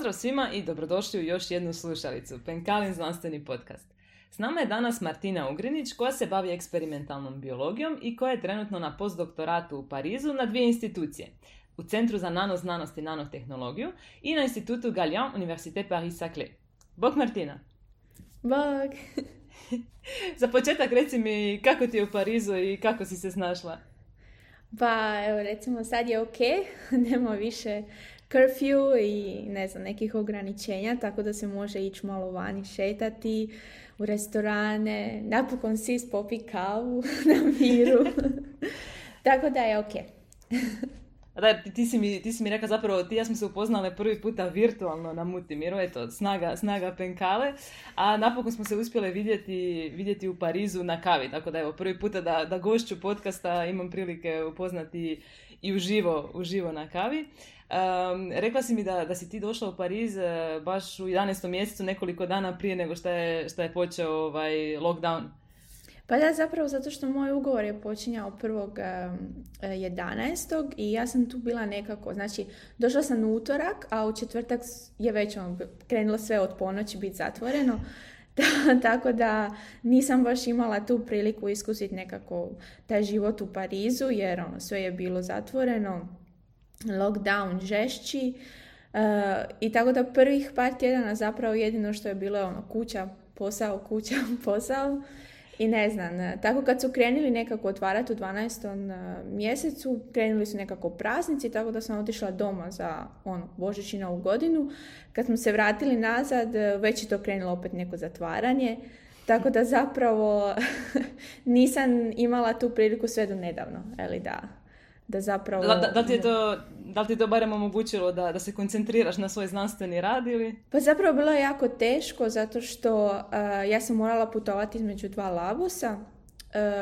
Pozdrav svima i dobrodošli u još jednu slušalicu, Penkalin znanstveni podcast. S nama je danas Martina Ugrinić koja se bavi eksperimentalnom biologijom i koja je trenutno na postdoktoratu u Parizu na dvije institucije. U Centru za nanoznanost i nanotehnologiju i na institutu Gallian Université Paris-Saclay. Bog Martina! Bog! za početak reci mi kako ti je u Parizu i kako si se snašla? Pa evo recimo sad je ok, nema više curfew i ne znam, nekih ograničenja, tako da se može ići malo vani šetati u restorane, napokon si popi kavu na miru. tako da je ok. Da, ti si, mi, ti si mi rekao zapravo, ti ja smo se upoznale prvi puta virtualno na Mutimiru, eto, snaga, snaga penkale, a napokon smo se uspjele vidjeti, vidjeti u Parizu na kavi, tako da evo, prvi puta da, da gošću podcasta imam prilike upoznati i uživo, uživo na kavi. Um, rekla si mi da, da si ti došla u Pariz uh, baš u 11. mjesecu nekoliko dana prije nego što je, što je počeo ovaj lockdown. Pa da, zapravo zato što moj ugovor je počinjao 1.11. i ja sam tu bila nekako, znači došla sam u utorak, a u četvrtak je već ono, krenulo sve od ponoći biti zatvoreno. tako da nisam baš imala tu priliku iskusiti nekako taj život u Parizu jer ono, sve je bilo zatvoreno, lockdown žešći uh, i tako da prvih par tjedana zapravo jedino što je bilo ono kuća, posao, kuća, posao i ne znam, e, tako kad su krenuli nekako otvarati u 12. E, mjesecu, krenuli su nekako praznici, tako da sam otišla doma za ono, Božić i Novu godinu. Kad smo se vratili nazad, e, već je to krenulo opet neko zatvaranje. Tako da zapravo nisam imala tu priliku sve do nedavno, ali da, da zapravo... Da, da, da, ti je to, da li ti to barem omogućilo da, da se koncentriraš na svoj znanstveni rad ili? Pa zapravo bilo je jako teško zato što ja sam morala putovati između dva labusa.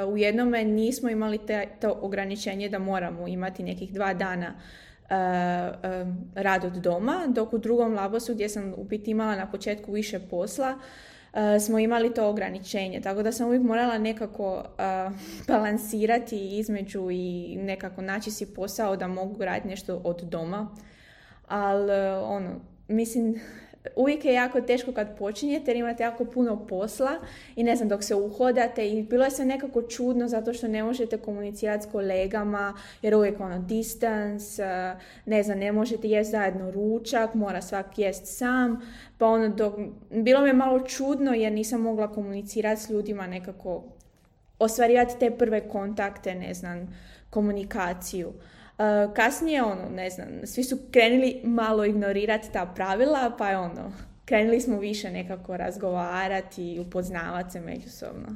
Uh, u jednome nismo imali te, to ograničenje da moramo imati nekih dva dana uh, rad od doma, dok u drugom labosu gdje sam u biti imala na početku više posla, uh, smo imali to ograničenje. Tako da sam uvijek morala nekako uh, balansirati između i nekako naći si posao da mogu raditi nešto od doma. Ali ono, mislim, uvijek je jako teško kad počinjete jer imate jako puno posla i ne znam dok se uhodate i bilo je sve nekako čudno zato što ne možete komunicirati s kolegama jer uvijek ono distance, ne znam, ne možete jesti zajedno ručak, mora svak jest sam, pa ono dok, bilo mi je malo čudno jer nisam mogla komunicirati s ljudima nekako ostvarivati te prve kontakte, ne znam, komunikaciju. Uh, kasnije, ono, ne znam, svi su krenuli malo ignorirati ta pravila, pa je ono, krenuli smo više nekako razgovarati i upoznavati se međusobno.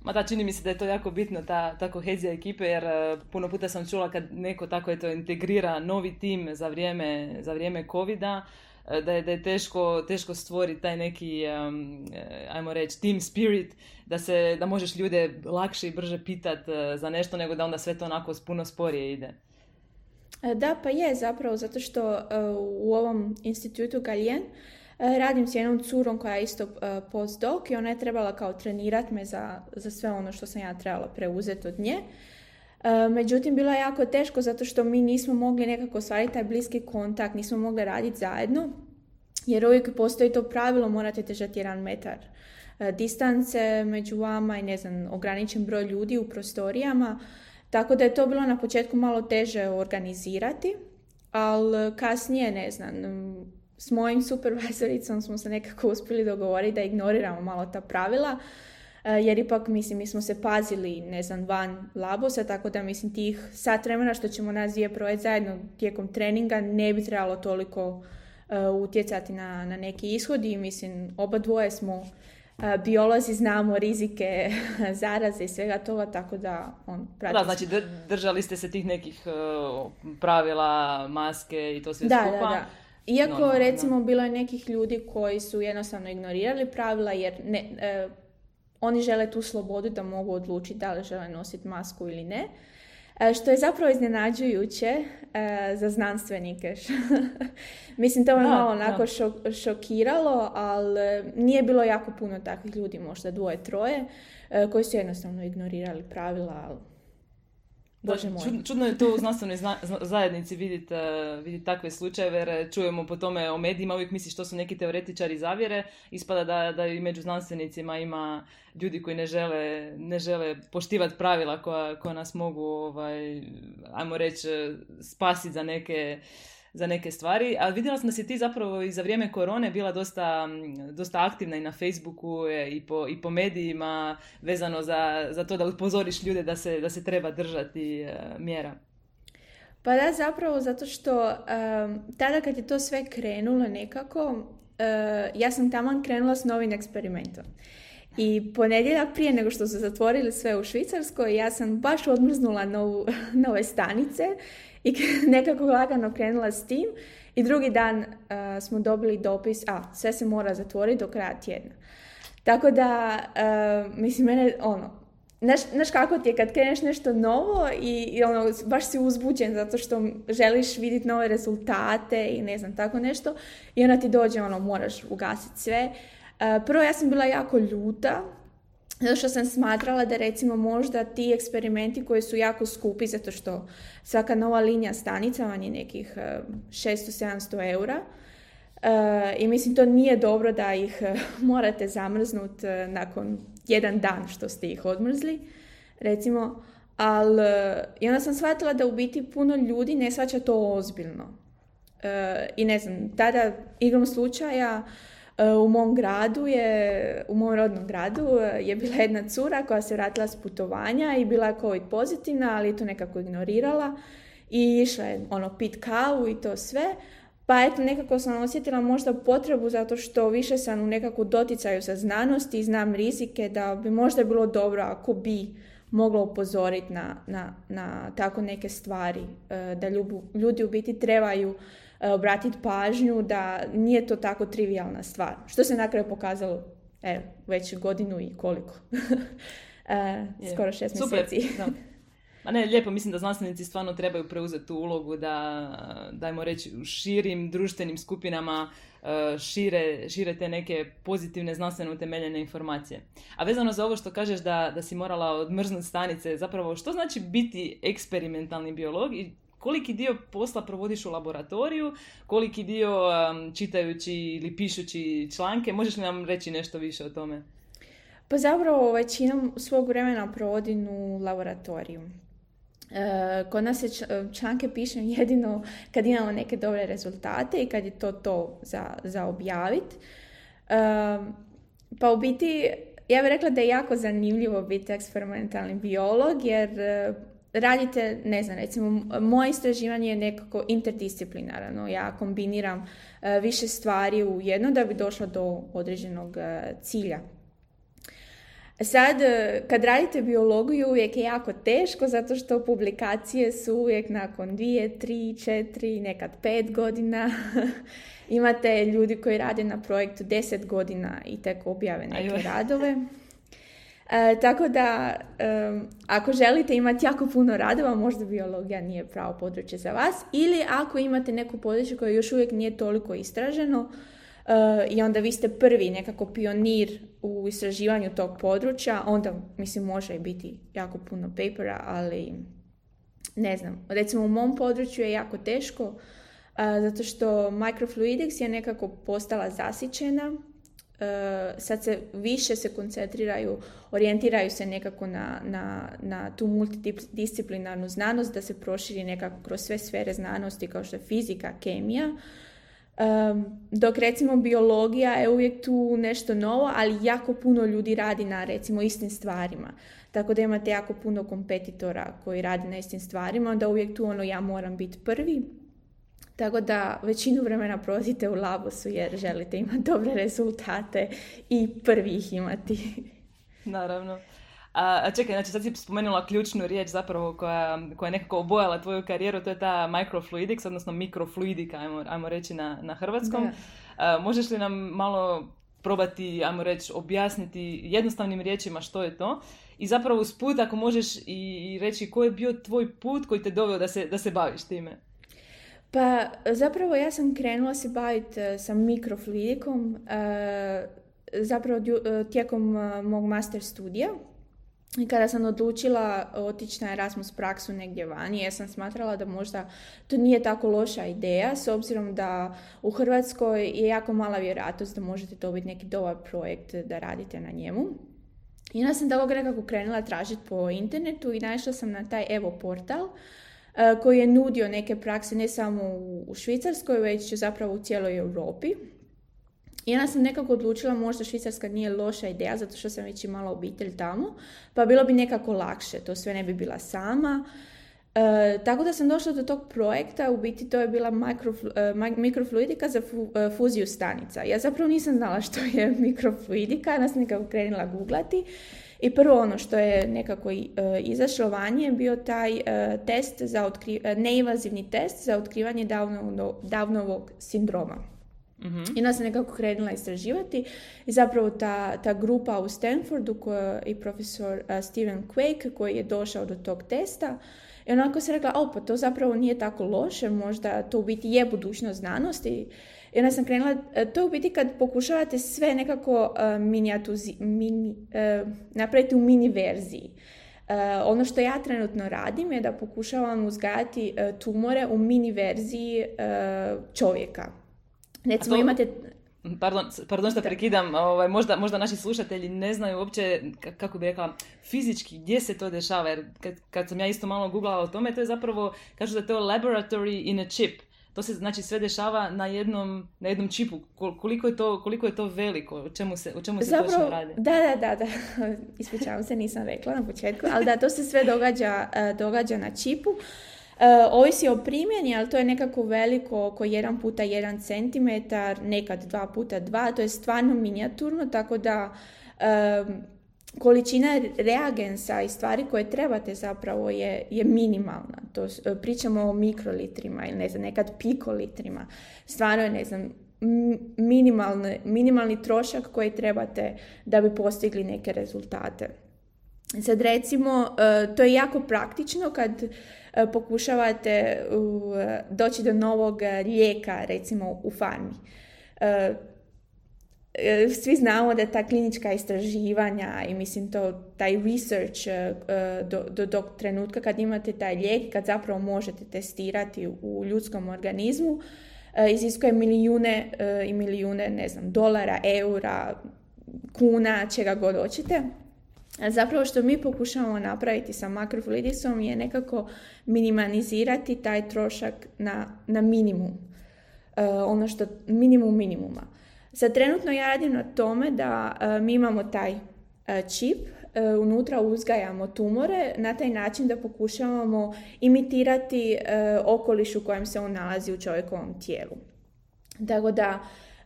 Ma da, čini mi se da je to jako bitno, ta, ta kohezija ekipe, jer uh, puno puta sam čula kad neko tako to integrira novi tim za vrijeme, za vrijeme covida, E, da je, da je teško, teško stvoriti taj neki, um, ajmo reći, team spirit, da, se, da možeš ljude lakše i brže pitat e, za nešto, nego da onda sve to onako puno sporije ide. Da, pa je zapravo, zato što u ovom institutu Galien radim s jednom curom koja je isto postdoc i ona je trebala kao trenirat me za, za sve ono što sam ja trebala preuzeti od nje. E, međutim, bilo je jako teško zato što mi nismo mogli nekako ostvariti taj bliski kontakt, nismo mogli raditi zajedno, jer uvijek postoji to pravilo, morate težati jedan metar e, distance među vama i ne znam, ograničen broj ljudi u prostorijama, tako da je to bilo na početku malo teže organizirati, ali kasnije, ne znam, s mojim supervisoricom smo se nekako uspjeli dogovoriti da ignoriramo malo ta pravila, jer ipak mislim mi smo se pazili ne znam van labosa tako da mislim tih sat vremena što ćemo nas dvije provesti zajedno tijekom treninga ne bi trebalo toliko uh, utjecati na, na neki ishod i mislim oba dvoje smo uh, biolozi znamo rizike zaraze i svega toga, tako da on prati. Da, znači držali ste se tih nekih pravila, maske i to sve da, skupa. Da, da. Iako recimo bilo je nekih ljudi koji su jednostavno ignorirali pravila jer ne, oni žele tu slobodu da mogu odlučiti da li žele nositi masku ili ne. E, što je zapravo iznenađujuće e, za znanstvenike. Mislim, to me malo onako šokiralo, ali nije bilo jako puno takvih ljudi, možda dvoje, troje, e, koji su jednostavno ignorirali pravila. Bože moj. Čudno je to u znanstvenoj zajednici vidjeti vidjet takve slučajeve, jer čujemo po tome o medijima, uvijek misliš što su neki teoretičari zavjere, ispada da, da i među znanstvenicima ima ljudi koji ne žele, ne žele poštivati pravila koja, koja nas mogu, ovaj, ajmo reći, spasiti za neke za neke stvari, a vidjela sam da si ti zapravo i za vrijeme korone bila dosta, dosta aktivna i na Facebooku e, i po, i po medijima vezano za, za to da upozoriš ljude da se, da se treba držati e, mjera. Pa da, zapravo zato što tada kad je to sve krenulo nekako, e, ja sam tamo krenula s novim eksperimentom. I ponedjeljak prije nego što su zatvorili sve u Švicarskoj, ja sam baš odmrznula novu, nove stanice i nekako lagano krenula s tim. I drugi dan uh, smo dobili dopis, a sve se mora zatvoriti do kraja tjedna. Tako da, uh, mislim, mene, ono, znaš, kako ti je kad kreneš nešto novo i, i, ono, baš si uzbuđen zato što želiš vidjeti nove rezultate i ne znam, tako nešto. I onda ti dođe, ono, moraš ugasiti sve. Uh, prvo ja sam bila jako ljuta zato što sam smatrala da recimo možda ti eksperimenti koji su jako skupi zato što svaka nova linija stanica vam je nekih 600-700 e, eura e, i mislim to nije dobro da ih e, morate zamrznuti nakon jedan dan što ste ih odmrzli recimo ali i onda sam shvatila da u biti puno ljudi ne shvaća to ozbiljno. I ne znam tada igrom slučaja u mom gradu je, u mom rodnom gradu e, je bila jedna cura koja se vratila s putovanja i bila je covid pozitivna, ali je to nekako ignorirala i išla je ono pit kavu i to sve. Pa eto, nekako sam osjetila možda potrebu zato što više sam u nekakvu doticaju sa znanosti i znam rizike da bi možda bilo dobro ako bi moglo upozoriti na, na, na tako neke stvari, e, da ljudi u biti trebaju E, obratiti pažnju da nije to tako trivialna stvar. Što se na kraju pokazalo evo, već godinu i koliko. e, skoro šest Super. mjeseci. Da. Ma ne, lijepo, mislim da znanstvenici stvarno trebaju preuzeti tu ulogu da, dajmo reći, u širim društvenim skupinama e, šire, šire te neke pozitivne znanstveno utemeljene informacije. A vezano za ovo što kažeš da, da si morala odmrznuti stanice, zapravo što znači biti eksperimentalni biolog i koliki dio posla provodiš u laboratoriju, koliki dio čitajući ili pišući članke, možeš li nam reći nešto više o tome? Pa zapravo većinom svog vremena provodim u laboratoriju. E, kod nas se članke pišem jedino kad imamo neke dobre rezultate i kad je to to za, za objaviti. E, pa u biti, ja bih rekla da je jako zanimljivo biti eksperimentalni biolog jer radite, ne znam, recimo moje istraživanje je nekako interdisciplinarno. Ja kombiniram e, više stvari u jedno da bi došla do određenog uh, cilja. Sad, e, kad radite biologiju uvijek je jako teško zato što publikacije su uvijek nakon dvije, tri, četiri, nekad pet godina. Imate ljudi koji rade na projektu deset godina i tek objave neke radove. E, tako da, ako želite imati jako puno radova, možda biologija nije pravo područje za vas. Ili ako imate neko područje koje još uvijek nije toliko istraženo e, i onda vi ste prvi nekako pionir u istraživanju tog područja, onda mislim može biti jako puno papera, ali ne znam. Recimo u mom području je jako teško uh, zato što microfluidics je nekako postala zasićena sad se više se koncentriraju, orijentiraju se nekako na, na, na tu multidisciplinarnu znanost, da se proširi nekako kroz sve sfere znanosti kao što je fizika, kemija. dok recimo biologija je uvijek tu nešto novo, ali jako puno ljudi radi na recimo istim stvarima. Tako da imate jako puno kompetitora koji radi na istim stvarima, onda uvijek tu ono ja moram biti prvi tako da većinu vremena provodite u labosu jer želite imati dobre rezultate i prvi ih imati. Naravno. A, čekaj, znači sad si spomenula ključnu riječ zapravo koja, koja je nekako obojala tvoju karijeru, to je ta microfluidics, odnosno mikrofluidika, ajmo, ajmo reći na, na hrvatskom. možeš li nam malo probati, ajmo reći, objasniti jednostavnim riječima što je to? I zapravo usput ako možeš i reći koji je bio tvoj put koji te doveo da se, da se baviš time. Pa zapravo ja sam krenula se baviti e, sa mikrofluidikom e, zapravo e, tijekom mog master studija i kada sam odlučila otići na Erasmus praksu negdje vani, ja sam smatrala da možda to nije tako loša ideja, s obzirom da u Hrvatskoj je jako mala vjerojatnost da možete dobiti neki dobar projekt da radite na njemu. I onda sam tako nekako krenula tražiti po internetu i našla sam na taj Evo portal koji je nudio neke prakse ne samo u Švicarskoj, već zapravo u cijeloj Europi. I onda sam nekako odlučila možda Švicarska nije loša ideja zato što sam već imala obitelj tamo, pa bilo bi nekako lakše, to sve ne bi bila sama. E, tako da sam došla do tog projekta, u biti to je bila e, mikrofluidika za e, fuziju stanica. Ja zapravo nisam znala što je mikrofluidika, onda sam nekako krenula googlati. I prvo ono što je nekako izašlo vanje je bio taj test za neivazivni test za otkrivanje Downovog sindroma. Mm-hmm. I onda sam nekako krenula istraživati i zapravo ta, ta grupa u Stanfordu koja, i profesor uh, Steven Quake koji je došao do tog testa i onako se rekla, o pa to zapravo nije tako loše, možda to u biti je budućnost znanosti. I onda sam krenula, e, to u biti kad pokušavate sve nekako uh, minijatuzi, mini, uh, napraviti u mini verziji. Uh, ono što ja trenutno radim je da pokušavam uzgajati tumore u mini verziji čovjeka. Recimo to... imate... Pardon, pardon što prekidam, ovaj, možda, možda naši slušatelji ne znaju uopće, kako bi rekla, fizički gdje se to dešava, jer kad, kad sam ja isto malo googlala o tome, to je zapravo, kažu da je to laboratory in a chip. To se znači sve dešava na jednom, na jednom čipu. Koliko je to, koliko je to veliko? O čemu se, o čemu se Zapravo, točno radi? Da, da, da, da. Ispričavam se, nisam rekla na početku. Ali da, to se sve događa, eh, događa na čipu. Uh, ovisi o primjeni, ali to je nekako veliko, oko 1 puta 1 cm, nekad 2 puta 2, to je stvarno minijaturno, tako da količina reagensa i stvari koje trebate zapravo je, je minimalna. To, pričamo o mikrolitrima ili ne znam, nekad pikolitrima. Stvarno je, ne znam, minimalni trošak koji trebate da bi postigli neke rezultate. Sad recimo, e, to je jako praktično kad E, pokušavate doći do novog lijeka, recimo u farmi. E, e, svi znamo da ta klinička istraživanja i mislim to taj research do, do, do trenutka kad imate taj lijek, kad zapravo možete testirati u ljudskom organizmu, iziskuje milijune i milijune, ne znam, dolara, eura, kuna, čega god hoćete. Zapravo što mi pokušavamo napraviti sa makrofluidisom je nekako minimalizirati taj trošak na, na minimum. Ono što minimum minimuma. Sad trenutno ja radim na tome da uh, mi imamo taj uh, čip, unutra uzgajamo tumore na taj način da pokušavamo imitirati okoliš u kojem se on nalazi u čovjekovom tijelu. Tako da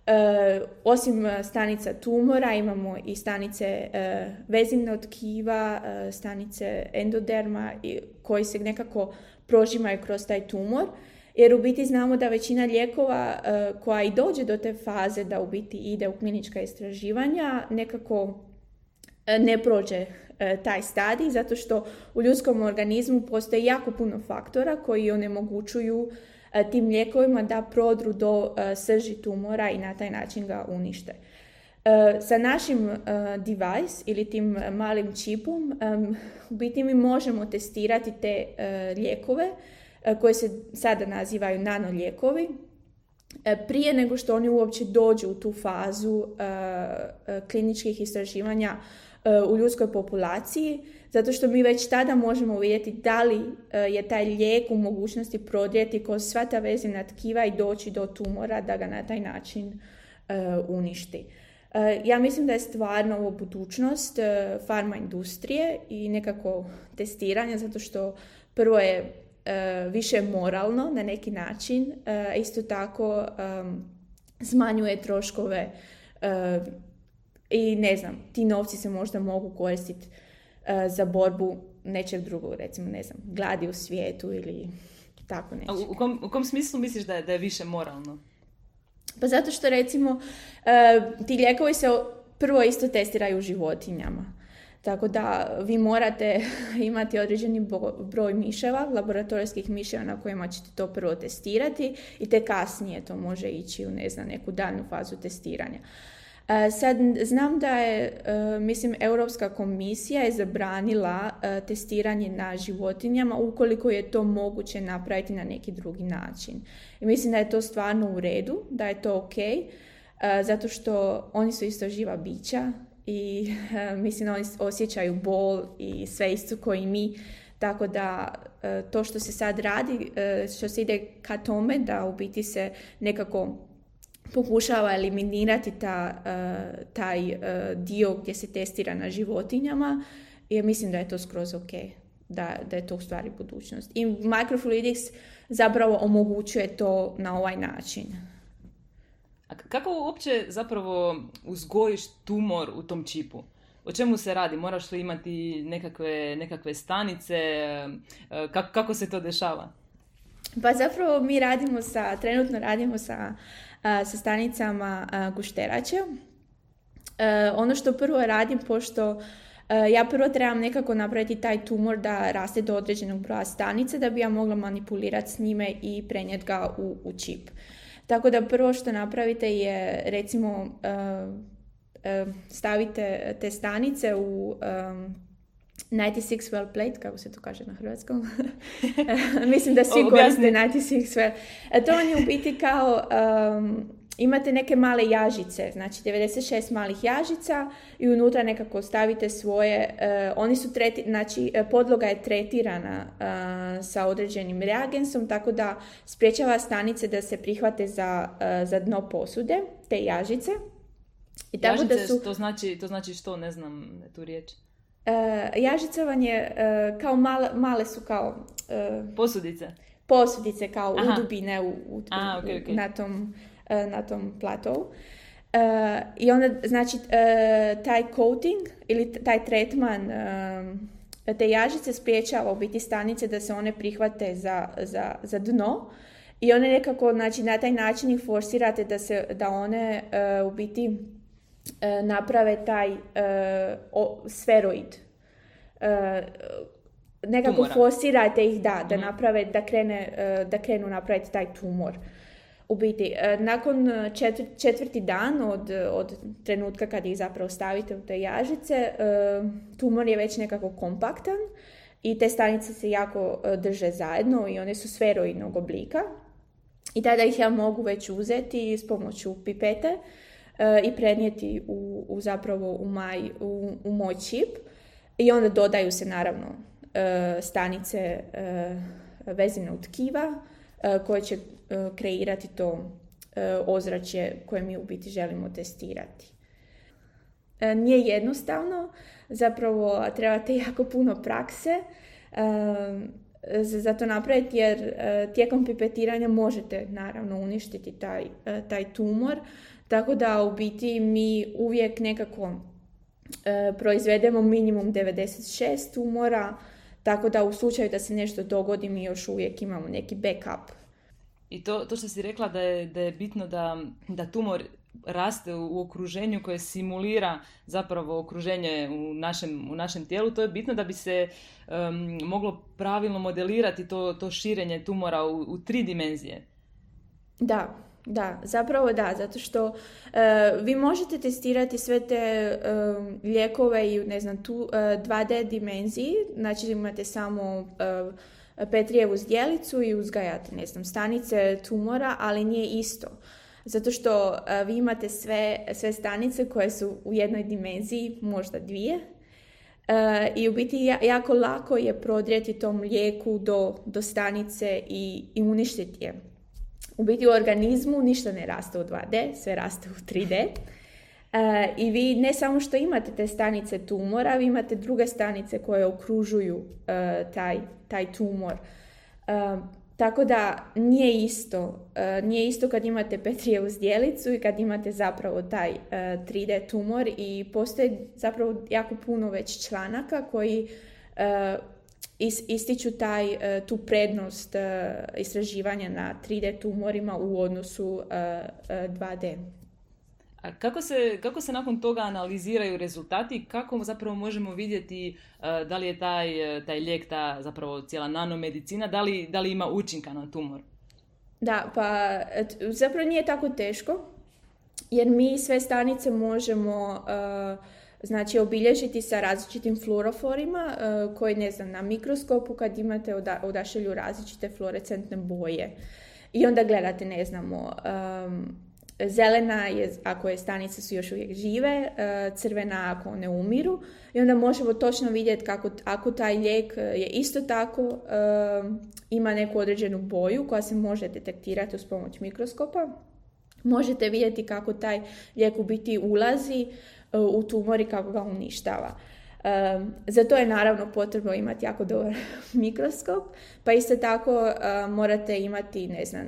E, osim e, stanica tumora imamo i stanice e, vezivne tkiva, stanice endoderma koji se nekako prožimaju kroz taj tumor. Jer u biti znamo da većina lijekova koja i dođe do te faze da u biti ide u klinička istraživanja nekako ne prođe taj stadij zato što u ljudskom organizmu postoji jako puno faktora koji onemogućuju E, tim lijekovima da prodru do e, srži tumora i na taj način ga unište. E, sa našim device ili tim malim čipom u biti mi možemo testirati te lijekove koje se sada nazivaju nanolijekovi prije nego što oni uopće dođu u tu fazu kliničkih istraživanja u ljudskoj populaciji zato što mi već tada možemo vidjeti da li e, je taj lijek u mogućnosti prodrijeti kroz sva ta vezina tkiva i doći do tumora da ga na taj način e, uništi. E, ja mislim da je stvarno ovo budućnost farma industrije i nekako testiranja zato što prvo je više moralno na neki način, isto tako smanjuje troškove i ne znam, ti novci se možda mogu koristiti E, za borbu nečeg drugog, recimo, ne znam, gladi u svijetu ili tako nešto. U kom, u kom smislu misliš da je, da je više moralno? Pa zato što recimo e, ti lijekovi se prvo isto testiraju u životinjama. Tako da vi morate imati određeni broj miševa, laboratorijskih miševa na kojima ćete to prvo testirati i te kasnije to može ići u ne znam, neku daljnu fazu testiranja. Sad znam da je, mislim, Europska komisija je zabranila testiranje na životinjama ukoliko je to moguće napraviti na neki drugi način. I mislim da je to stvarno u redu, da je to ok, zato što oni su isto živa bića i mislim da oni osjećaju bol i sve isto koji mi, tako da to što se sad radi, što se ide ka tome da u biti se nekako pokušava eliminirati ta, taj dio gdje se testira na životinjama, jer mislim da je to skroz ok, da, da je to u stvari budućnost. I microfluidics zapravo omogućuje to na ovaj način. A kako uopće zapravo uzgojiš tumor u tom čipu? O čemu se radi? Moraš li imati nekakve, nekakve stanice? Kako, kako se to dešava? Pa zapravo mi radimo sa, trenutno radimo sa sa stanicama gušterače. E, ono što prvo radim, pošto e, ja prvo trebam nekako napraviti taj tumor da raste do određenog broja stanica da bi ja mogla manipulirati s njime i prenijeti ga u, u čip. Tako da prvo što napravite je recimo e, stavite te stanice u 96 well plate, kako se to kaže na hrvatskom. Mislim da svi koriste 96 well. E, to vam je u biti kao, um, imate neke male jažice, znači 96 malih jažica i unutra nekako stavite svoje, uh, oni su treti, znači e, podloga je tretirana uh, sa određenim reagensom, tako da spriječava stanice da se prihvate za, za dno posude, te jažice. I tako jažice, da su... to, znači, to znači što, ne znam tu riječ. Uh, jažicovanje uh, kao male, male su kao... Uh, posudice? Posudice kao Aha. udubine u, u, A, okay, okay. na tom, na tom platovu. I onda, znači, taj coating ili taj tretman te jažice spriječava u biti stanice da se one prihvate za, za, za dno i one nekako, znači, na taj način ih forsirate da, se, da one u biti E, naprave taj e, o, sferoid. E, nekako Tumora. forsirate ih da, da mhm. naprave, da, krene, da krenu napraviti taj tumor. U biti, nakon četvrti dan od, od trenutka kad ih zapravo stavite u te jažice, tumor je već nekako kompaktan i te stanice se jako drže zajedno i one su sferoidnog oblika. I tada ih ja mogu već uzeti s pomoću pipete i prenijeti u, u zapravo u, maj, u, u moj čip i onda dodaju se naravno e, stanice e, vezane u tkiva e, koje će kreirati to ozračje koje mi u biti želimo testirati. Nije jednostavno, zapravo trebate jako puno prakse za to napraviti jer tijekom pipetiranja možete naravno uništiti taj, taj tumor, tako da u biti mi uvijek nekako e, proizvedemo minimum 96 tumora, tako da u slučaju da se nešto dogodi mi još uvijek imamo neki backup. I to, to što si rekla da je, da je bitno da, da tumor raste u okruženju koje simulira zapravo okruženje u našem, u našem tijelu, to je bitno da bi se moglo pravilno modelirati to, to širenje tumora u, u tri dimenzije. Da, da, zapravo da, zato što e, vi možete testirati sve te uh, lijekove i ne znam tu 2D dimenziji, znači imate samo Petrijevu zdjelicu i uzgajate ne znam stanice tumora, ali nije isto. Zato što vi imate sve, sve stanice koje su u jednoj dimenziji, možda dvije, i u biti jako lako je prodrijeti tom lijeku do, do stanice i, i uništiti je. U biti u organizmu ništa ne raste u 2D, sve raste u 3D. E, I vi ne samo što imate te stanice tumora, vi imate druge stanice koje okružuju e, taj, taj tumor. E, tako da nije isto. Nije isto kad imate Petrijevu zdjelicu i kad imate zapravo taj 3D tumor i postoje zapravo jako puno već članaka koji ističu taj, e, tu prednost e, istraživanja na 3D tumorima u odnosu 2D. E, A kako se, kako se nakon toga analiziraju rezultati? Kako zapravo možemo vidjeti da li je taj, taj lijek, ta zapravo cijela nanomedicina, da li, da li ima učinka na tumor? Da, pa zapravo nije tako teško. jer mi sve stanice možemo znači obilježiti sa različitim fluoroforima koji ne znam na mikroskopu kad imate odašelju različite fluorescentne boje i onda gledate ne znamo zelena je ako je stanice su još uvijek žive, crvena ako ne umiru i onda možemo točno vidjeti kako, ako taj lijek je isto tako ima neku određenu boju koja se može detektirati uz pomoć mikroskopa. Možete vidjeti kako taj lijek u biti ulazi u tumor i kako ga uništava. Za to je naravno potrebno imati jako dobar mikroskop, pa isto tako morate imati, ne znam,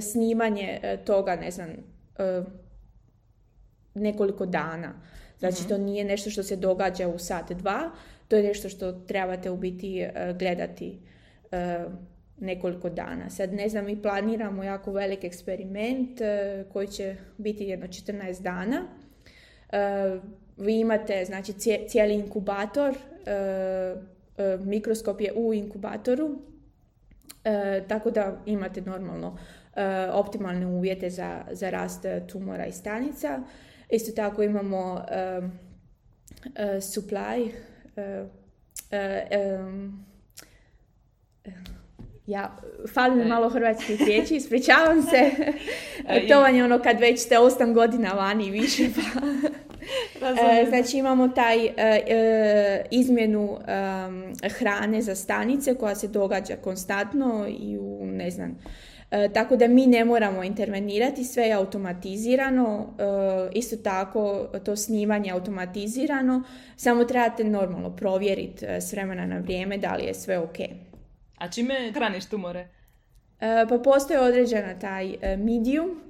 snimanje e, toga, ne znam, e, nekoliko dana. Znači, mhm. to nije nešto što se događa u sat dva, to je nešto što trebate u biti e, gledati nekoliko dana. Sad ne znam, mi planiramo jako velik eksperiment koji će biti jedno 14 dana vi imate znači cijeli inkubator, e, e, mikroskop je u inkubatoru, e, tako da imate normalno optimalne uvjete za, za rast tumora i stanica. Isto tako imamo supply, ja, fali mi malo hrvatskih riječi, ispričavam se. to vam je ono kad već ste 8 godina vani i više, pa E, znači imamo taj e, e, izmjenu hrane za stanice koja se događa konstantno i u ne znam tako da mi ne moramo intervenirati, sve je automatizirano, isto tako to snimanje automatizirano, samo trebate normalno provjeriti s vremena na vrijeme da li je sve ok. A čime hraniš tumore? Pa postoji određena taj medium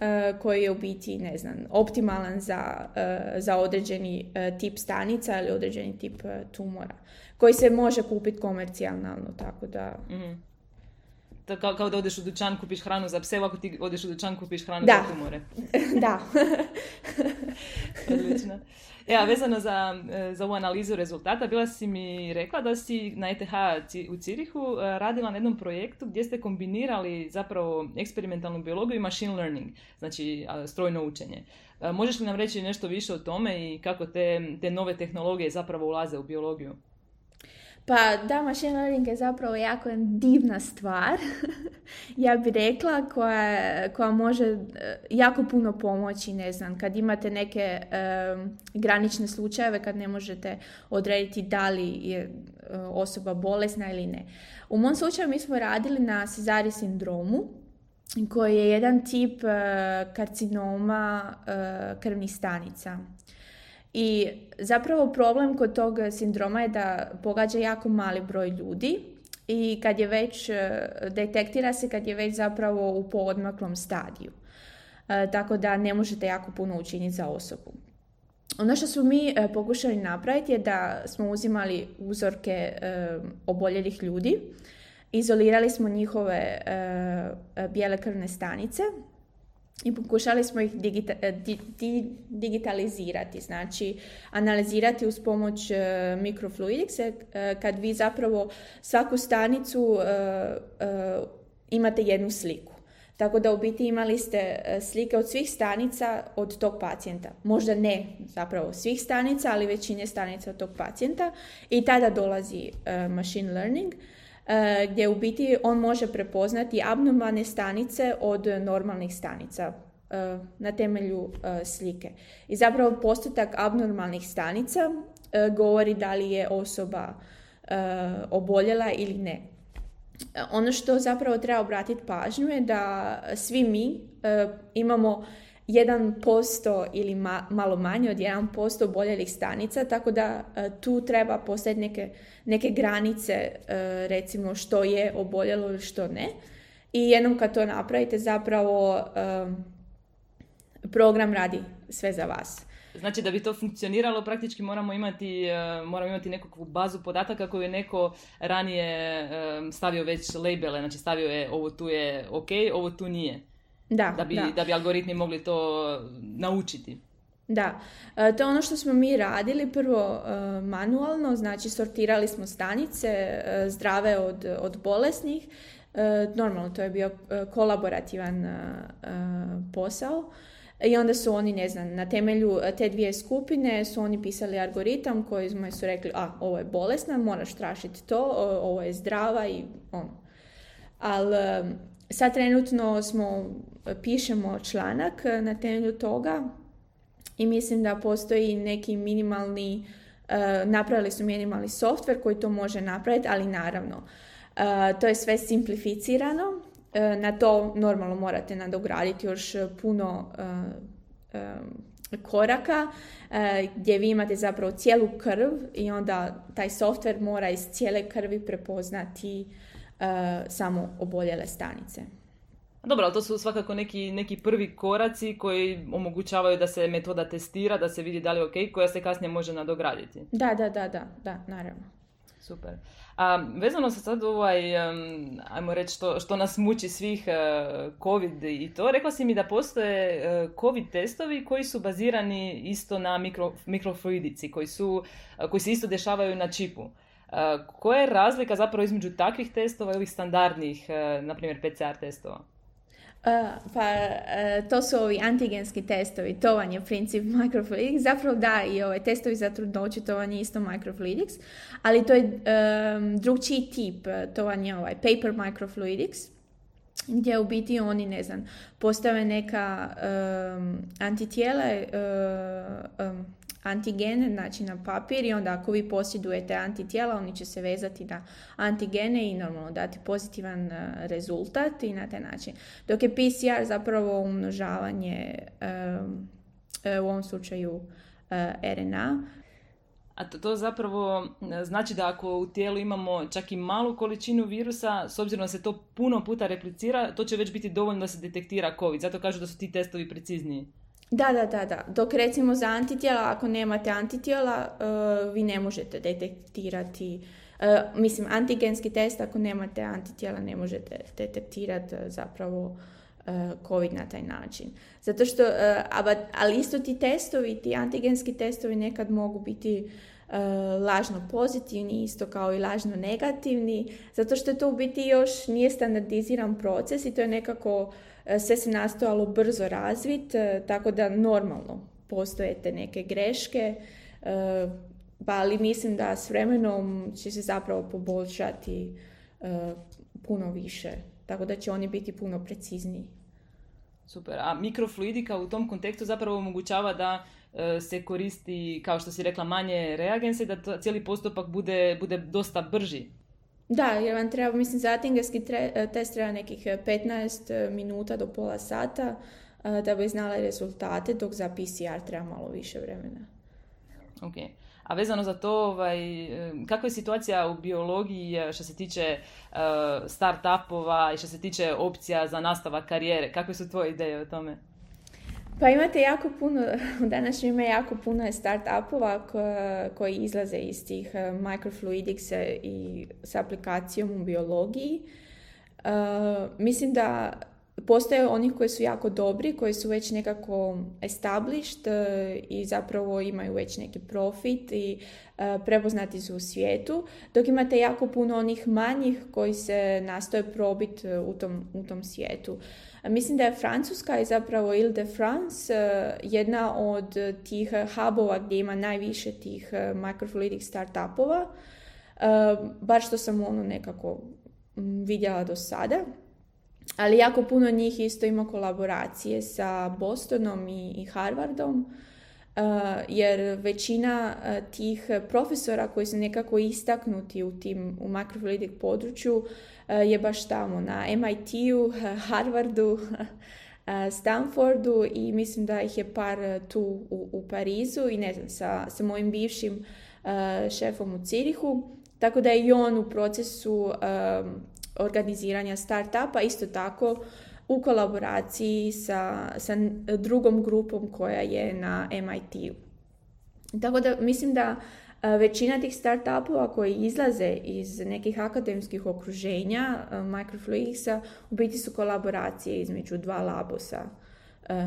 E, koji je u biti, ne znam, optimalan za, e, za određeni e, tip stanica ili određeni tip tumora, koji se može kupiti komercijalno, tako da... mm To kao, kao da odeš u dućan, kupiš hranu za pse, ako ti odeš u dućan, kupiš hranu da. za tumore. da. Odlično. Ja, vezano za, e, za ovu analizu rezultata, bila si mi rekla da si na ETH u Cirihu e, radila na jednom projektu gdje ste kombinirali zapravo eksperimentalnu biologiju i machine learning, znači strojno učenje. E, možeš li nam reći nešto više o tome i kako te, te nove tehnologije zapravo ulaze u biologiju? Pa da, machine learning je zapravo jako divna stvar, ja bih rekla, koja, koja može e, jako puno pomoći, ne znam, kad imate neke granične slučajeve, kad ne možete odrediti da li je e, osoba bolesna ili ne. U mom slučaju mi smo radili na Cezari sindromu, koji je jedan tip karcinoma krvnih stanica. I zapravo problem kod tog sindroma je da pogađa jako mali broj ljudi i kad je već, e, detektira se kad je već zapravo u poodmaklom stadiju. E, tako da ne možete jako puno učiniti za osobu. Ono što smo mi e, pokušali napraviti je da smo uzimali uzorke oboljelih ljudi, izolirali smo njihove bijele krvne stanice i pokušali smo ih e, digitalizirati, znači analizirati uz pomoć uh, mikrofluidice kad vi zapravo svaku stanicu uh, imate jednu sliku. Tako da u biti imali ste slike od svih stanica od tog pacijenta. Možda ne zapravo svih stanica, ali većine stanica od tog pacijenta. I tada dolazi machine learning E, gdje u biti on može prepoznati abnormalne stanice od normalnih stanica e, na temelju e, slike. I zapravo postotak abnormalnih stanica govori da li je osoba oboljela ili ne. Ono što zapravo treba obratiti pažnju je da svi mi imamo 1% ili malo manje od 1% oboljelih stanica, tako da e, tu treba postaviti neke, neke granice, e, recimo što je oboljelo ili što ne. I jednom kad to napravite, zapravo e, program radi sve za vas. Znači da bi to funkcioniralo praktički moramo imati, moramo imati nekakvu bazu podataka koju je neko ranije stavio već labele, znači stavio je ovo tu je ok, ovo tu nije. Da, da, bi, da. bi algoritmi mogli to naučiti. Da, e, to je ono što smo mi radili prvo e, manualno, znači sortirali smo stanice e, zdrave od, od bolesnih normalno, to je bio kolaborativan posao. I onda su oni, ne znam, na temelju te dvije skupine su oni pisali algoritam koji su rekli, a, ovo je bolesna, moraš tražiti to, ovo je zdrava i ono. Ali sad trenutno smo, pišemo članak na temelju toga i mislim da postoji neki minimalni, napravili su minimalni software koji to može napraviti, ali naravno, to je sve simplificirano E, na to normalno morate nadograditi još puno e, e, koraka gdje vi imate zapravo cijelu krv i onda taj software mora iz cijele krvi prepoznati samo oboljele stanice. Dobro, ali to su svakako neki, neki prvi koraci koji omogućavaju da se metoda testira, da se vidi da li je ok, koja se kasnije može nadograditi. Da, da, da, da, da naravno. Super. A, vezano se sad ovaj, ajmo reći, što, što nas muči svih uh, COVID i to, rekla si mi da postoje uh, COVID testovi koji su bazirani isto na mikro, mikrofluidici, koji, su, uh, koji se isto dešavaju na čipu. Koja je razlika zapravo između takvih testova i ovih standardnih, na primjer PCR testova? pa to su ovi antigenski testovi, to vam je princip microfluidics. Zapravo da, i ovaj testovi za trudnoću, to vam je isto microfluidics, ali to je um, drugčiji tip, to vam je ovaj paper microfluidics, gdje u biti oni, ne znam, postave neka um, antitijela, um, antigene, znači na papir i onda ako vi posjedujete antitijela, oni će se vezati na antigene i normalno dati pozitivan e, rezultat i na taj način. Dok je PCR zapravo umnožavanje e, u ovom slučaju e, RNA. A to, to zapravo znači da ako u tijelu imamo čak i malu količinu virusa, s obzirom da se to puno puta replicira, to će već biti dovoljno da se detektira COVID. Zato kažu da su ti testovi precizniji. Da, da, da, da. Dok recimo za antitijela, ako nemate antitijela, uh, vi ne možete detektirati, uh, mislim, antigenski test, ako nemate antitijela, ne možete detektirati uh, zapravo COVID na taj način. Zato što, ali isto ti testovi, ti antigenski testovi nekad mogu biti lažno pozitivni, isto kao i lažno negativni, zato što to u biti još nije standardiziran proces i to je nekako E, sve se nastojalo brzo razviti, e, tako da normalno postoje te neke greške, e, pa ali mislim da s vremenom će se zapravo poboljšati puno više, tako da će oni biti puno precizniji. Super, a mikrofluidika u tom kontekstu zapravo omogućava da se koristi, kao što si rekla, manje reagense, da cijeli postupak bude, bude dosta brži. Da, jer vam treba, mislim, za atingerski e, test treba nekih 15 e, e, minuta do pola sata da bi znala rezultate, dok za PCR treba malo više vremena. Ok. A vezano za to, ovaj, kakva je situacija u biologiji što se tiče uh, start-upova i što se tiče opcija za nastavak karijere? Kakve su tvoje ideje o tome? Pa imate jako puno, u današnjem ima jako puno start-upova koji izlaze iz tih eh, microfluidics i s aplikacijom u biologiji. Uh, mislim da postoje onih koji su jako dobri, koji su već nekako established uh, i zapravo imaju već neki profit i uh, prepoznati su u svijetu, dok imate jako puno onih manjih koji se nastoje probiti u tom, u tom svijetu. Mislim da je Francuska i zapravo Ile de France jedna od tih hubova gdje ima najviše tih microfluidic startupova, bar što sam ono nekako vidjela do sada. Ali jako puno njih isto ima kolaboracije sa Bostonom i Harvardom, jer većina tih profesora koji su nekako istaknuti u tim u microfluidic području Eh, je baš tamo na MIT-u, Harvardu, eh, Stanfordu i mislim da ih je par eh, tu u, u Parizu i ne znam, sa, sa mojim bivšim šefom u Cirihu. Tako da je i on u procesu organiziranja startupa isto tako u kolaboraciji sa, sa drugom grupom koja je na MIT-u. Tako da mislim da Većina tih startupova koji izlaze iz nekih akademskih okruženja Microfluidicsa u biti su kolaboracije između dva labosa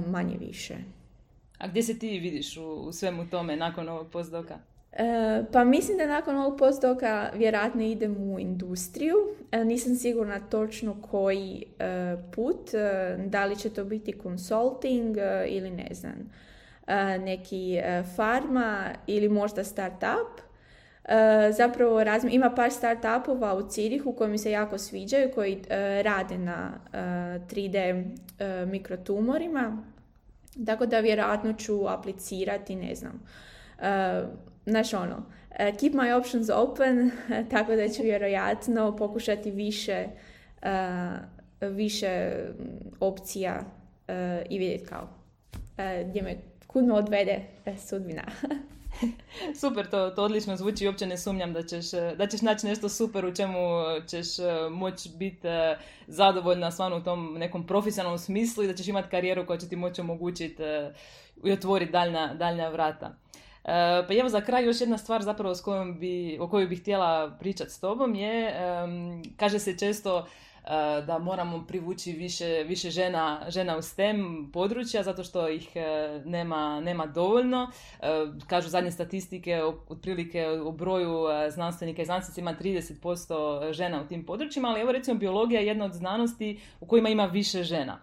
manje više. A gdje se ti vidiš u, svemu tome nakon ovog postdoka? E, pa mislim da nakon ovog postdoka vjerojatno idem u industriju. E, nisam sigurna točno koji e, put, da li će to biti consulting ili ne znam, neki farma ili možda start-up. Zapravo ima par start-upova u Cirihu koji mi se jako sviđaju, koji rade na 3D mikrotumorima. Tako da vjerojatno ću aplicirati, ne znam, znaš ono, e, keep my options open, tako da ću vjerojatno pokušati više, e, više opcija e, i vidjeti kao gdje me kudno odvede sudbina. super, to, to odlično zvuči i uopće ne sumnjam da ćeš, da ćeš naći nešto super u čemu ćeš moći biti zadovoljna stvarno u tom nekom profesionalnom smislu i da ćeš imati karijeru koja će ti moći omogućiti i otvoriti daljna, daljna vrata. Eh, pa evo za kraj još jedna stvar zapravo s kojom bi, o kojoj bih htjela pričati s tobom je, kaže se često eh, da moramo privući više, više žena, žena u STEM područja zato što ih eh, nema, nema dovoljno. Kažu zadnje statistike otprilike o broju znanstvenika i znanstvenica ima 30% žena u tim područjima, ali evo recimo biologija je jedna od znanosti u kojima ima više žena.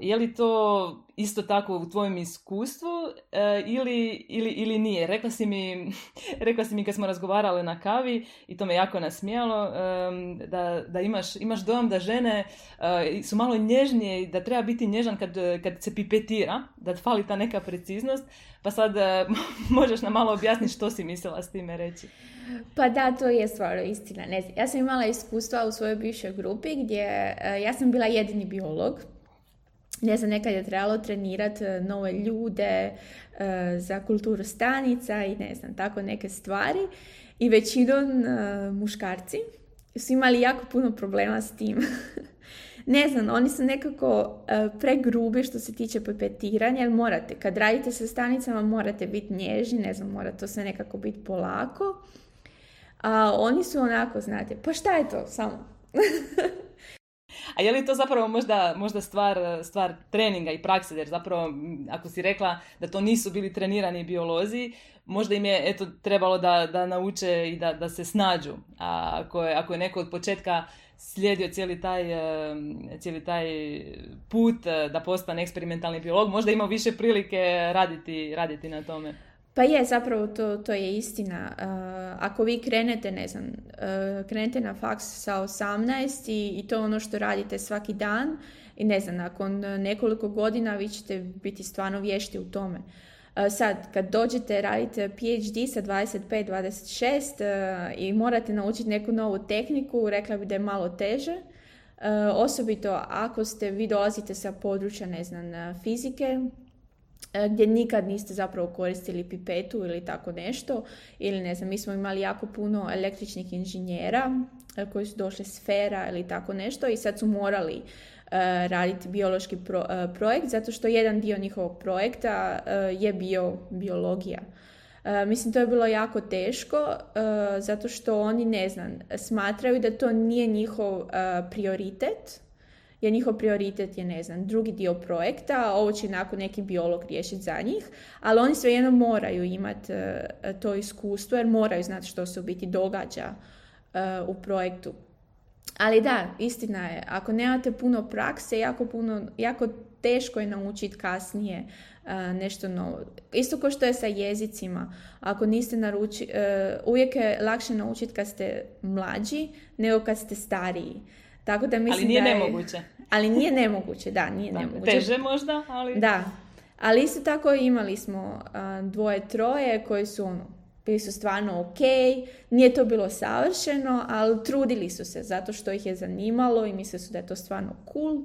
Je li to isto tako u tvojem iskustvu e, ili, ili, ili nije? Rekla si, mi, rekla si mi kad smo razgovarale na kavi i to me jako nasmijalo da, da imaš, imaš dojam da žene e, su malo nježnije i da treba biti nježan kad, kad se pipetira, da fali ta neka preciznost. Pa sad e, možeš nam malo objasniti što si mislila s time reći. Pa da, to je stvarno istina. Ne znam, ja sam imala iskustva u svojoj bivšoj grupi gdje ja sam bila jedini biolog ne znam, nekad je trebalo trenirati e, nove ljude e, za kulturu stanica i ne znam, tako neke stvari. I većinom e, muškarci su imali jako puno problema s tim. ne znam, oni su nekako pregrubi što se tiče pipetiranja, jer morate, kad radite sa stanicama morate biti nježni, ne znam, mora to sve nekako biti polako. A oni su onako, znate, pa šta je to samo? A je li to zapravo možda, možda stvar, stvar treninga i prakse, jer zapravo ako si rekla da to nisu bili trenirani biolozi, možda im je eto, trebalo da, da nauče i da, da se snađu. A ako je, ako je neko od početka slijedio cijeli taj, cijeli taj put eh, da postane eksperimentalni biolog, možda ima više prilike raditi, raditi na tome. Pa je, zapravo to, to je istina. Uh, ako vi krenete, ne znam, uh, krenete na faks sa 18 i, i to ono što radite svaki dan i ne znam, nakon nekoliko godina vi ćete biti stvarno vješti u tome. Uh, sad, kad dođete, radite PhD sa 25-26 i morate naučiti neku novu tehniku, rekla bi da je malo teže. Osobito ako ste, vi dolazite sa područja, ne znam, fizike, E, gdje nikad niste zapravo koristili pipetu ili tako nešto. Ili ne znam, mi smo imali jako puno električnih inženjera e, koji su došli sfera ili tako nešto i sad su morali e, raditi biološki projekt zato što jedan dio njihovog projekta je bio biologija. mislim, to je bilo jako teško zato što oni, ne znam, smatraju da to nije njihov prioritet jer njihov prioritet je, ne znam, drugi dio projekta, ovo će nakon neki biolog riješiti za njih, ali oni svejedno moraju imati e, to iskustvo jer moraju znati što se u biti događa e, u projektu. Ali da, istina je, ako nemate puno prakse, jako, puno, jako teško je naučiti kasnije e, nešto novo. Isto kao što je sa jezicima. Ako niste naruči, uvijek je lakše naučiti kad ste mlađi nego kad ste stariji. Tako da mislim ali nije da je, nemoguće. Ali nije nemoguće, da, nije nemoguće. Teže možda, ali... Da, ali isto tako imali smo dvoje, troje koji su ono, bili su stvarno ok, nije to bilo savršeno, ali trudili su se zato što ih je zanimalo i mislili su da je to stvarno cool.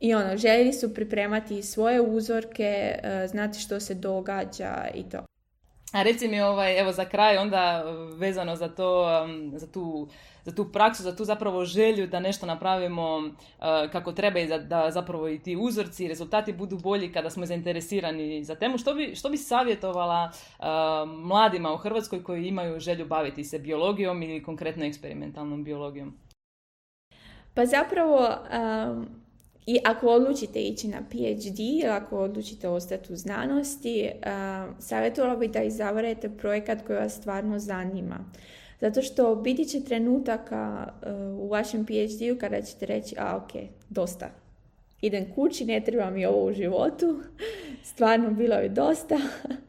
I ono, željeli su pripremati svoje uzorke, znati što se događa i to. A reci mi, ovaj, evo za kraj onda vezano za to, za tu za tu praksu, za tu zapravo želju da nešto napravimo uh, kako treba i da, da zapravo i ti uzorci i rezultati budu bolji kada smo zainteresirani za temu. Što bi, što bi savjetovala uh, mladima u Hrvatskoj koji imaju želju baviti se biologijom ili konkretno eksperimentalnom biologijom? Pa zapravo um, I ako odlučite ići na PhD ili ako odlučite ostati u znanosti, uh, savjetovala bi da izaberete projekat koji vas stvarno zanima. Zato što biti će trenutaka u vašem PhD-u kada ćete reći, a ok, dosta. Idem kući, ne treba mi ovo u životu. Stvarno bilo je dosta.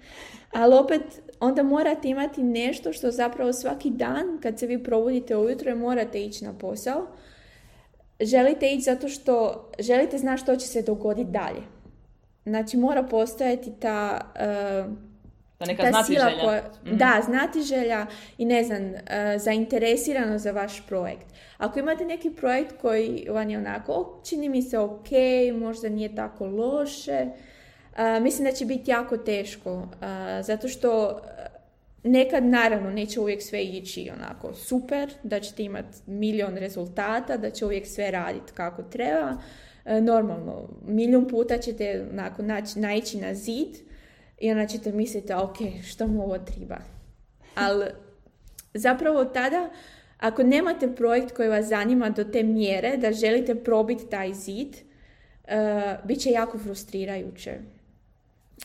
Ali opet, onda morate imati nešto što zapravo svaki dan, kad se vi probudite ujutro morate ići na posao, želite ići zato što želite znati što će se dogoditi dalje. Znači mora postojati ta, uh, ta neka ta sila koja, mm Da, znati želja i ne znam, uh, zainteresirano za vaš projekt. Ako imate neki projekt koji vam je onako, čini mi se ok, možda nije tako loše, uh, mislim da će biti jako teško. zato što Nekad naravno neće uvijek sve ići onako super, da ćete imati milion rezultata, da će uvijek sve raditi kako treba. E, normalno, milijun puta ćete onako naći, na zid i onda ćete misliti, ok, što mu ovo treba. Ali zapravo tada, ako nemate projekt koji vas zanima do te mjere da želite probiti taj zid, uh, bit će jako frustrirajuće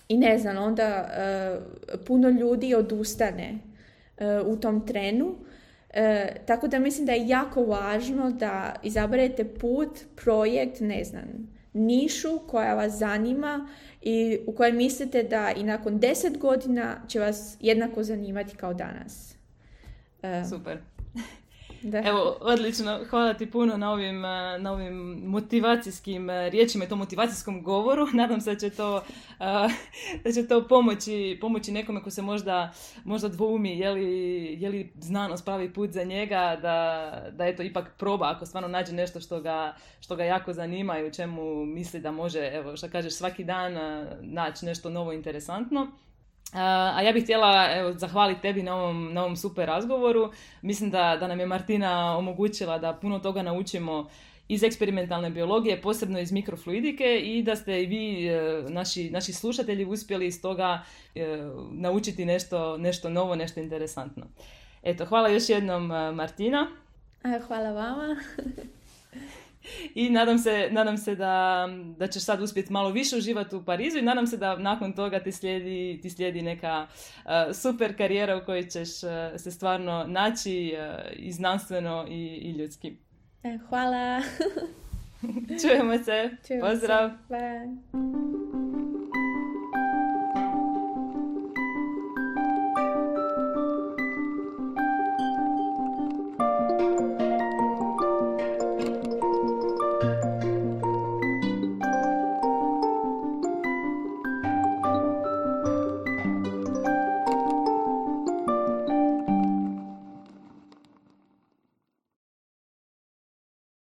i ne znam, onda uh, puno ljudi odustane uh, u tom trenu. Uh, tako da mislim da je jako važno da izaberete put, projekt, ne znam, nišu koja vas zanima i u kojoj mislite da i nakon deset godina će vas jednako zanimati kao danas. Super. Da. Evo, odlično. Hvala ti puno na ovim, eh, na ovim motivacijskim eh, riječima i tom motivacijskom govoru. Nadam se da će to, eh, da će to pomoći, pomoći nekome ko se možda, možda dvoumi je li, je li znanost pravi put za njega, da, da eto ipak proba ako stvarno nađe nešto što ga, što ga jako zanima i u čemu misli da može, evo što kažeš, svaki dan naći nešto novo interesantno. A ja bih htjela evo, zahvaliti tebi na ovom, na ovom super razgovoru. Mislim da, da nam je Martina omogućila da puno toga naučimo iz eksperimentalne biologije, posebno iz mikrofluidike i da ste i vi, e, naši, naši slušatelji, uspjeli iz toga e, naučiti nešto, nešto novo, nešto interesantno. Eto, hvala još jednom e, Martina. Hvala vama. I nadam se, nadam se da, da ćeš sad uspjeti malo više uživati u Parizu i nadam se da nakon toga ti slijedi, ti slijedi neka uh, super karijera u kojoj ćeš uh, se stvarno naći uh, i znanstveno i, i ljudski. E, hvala. Čujemo se. Čujemo Pozdrav. Se. Bye.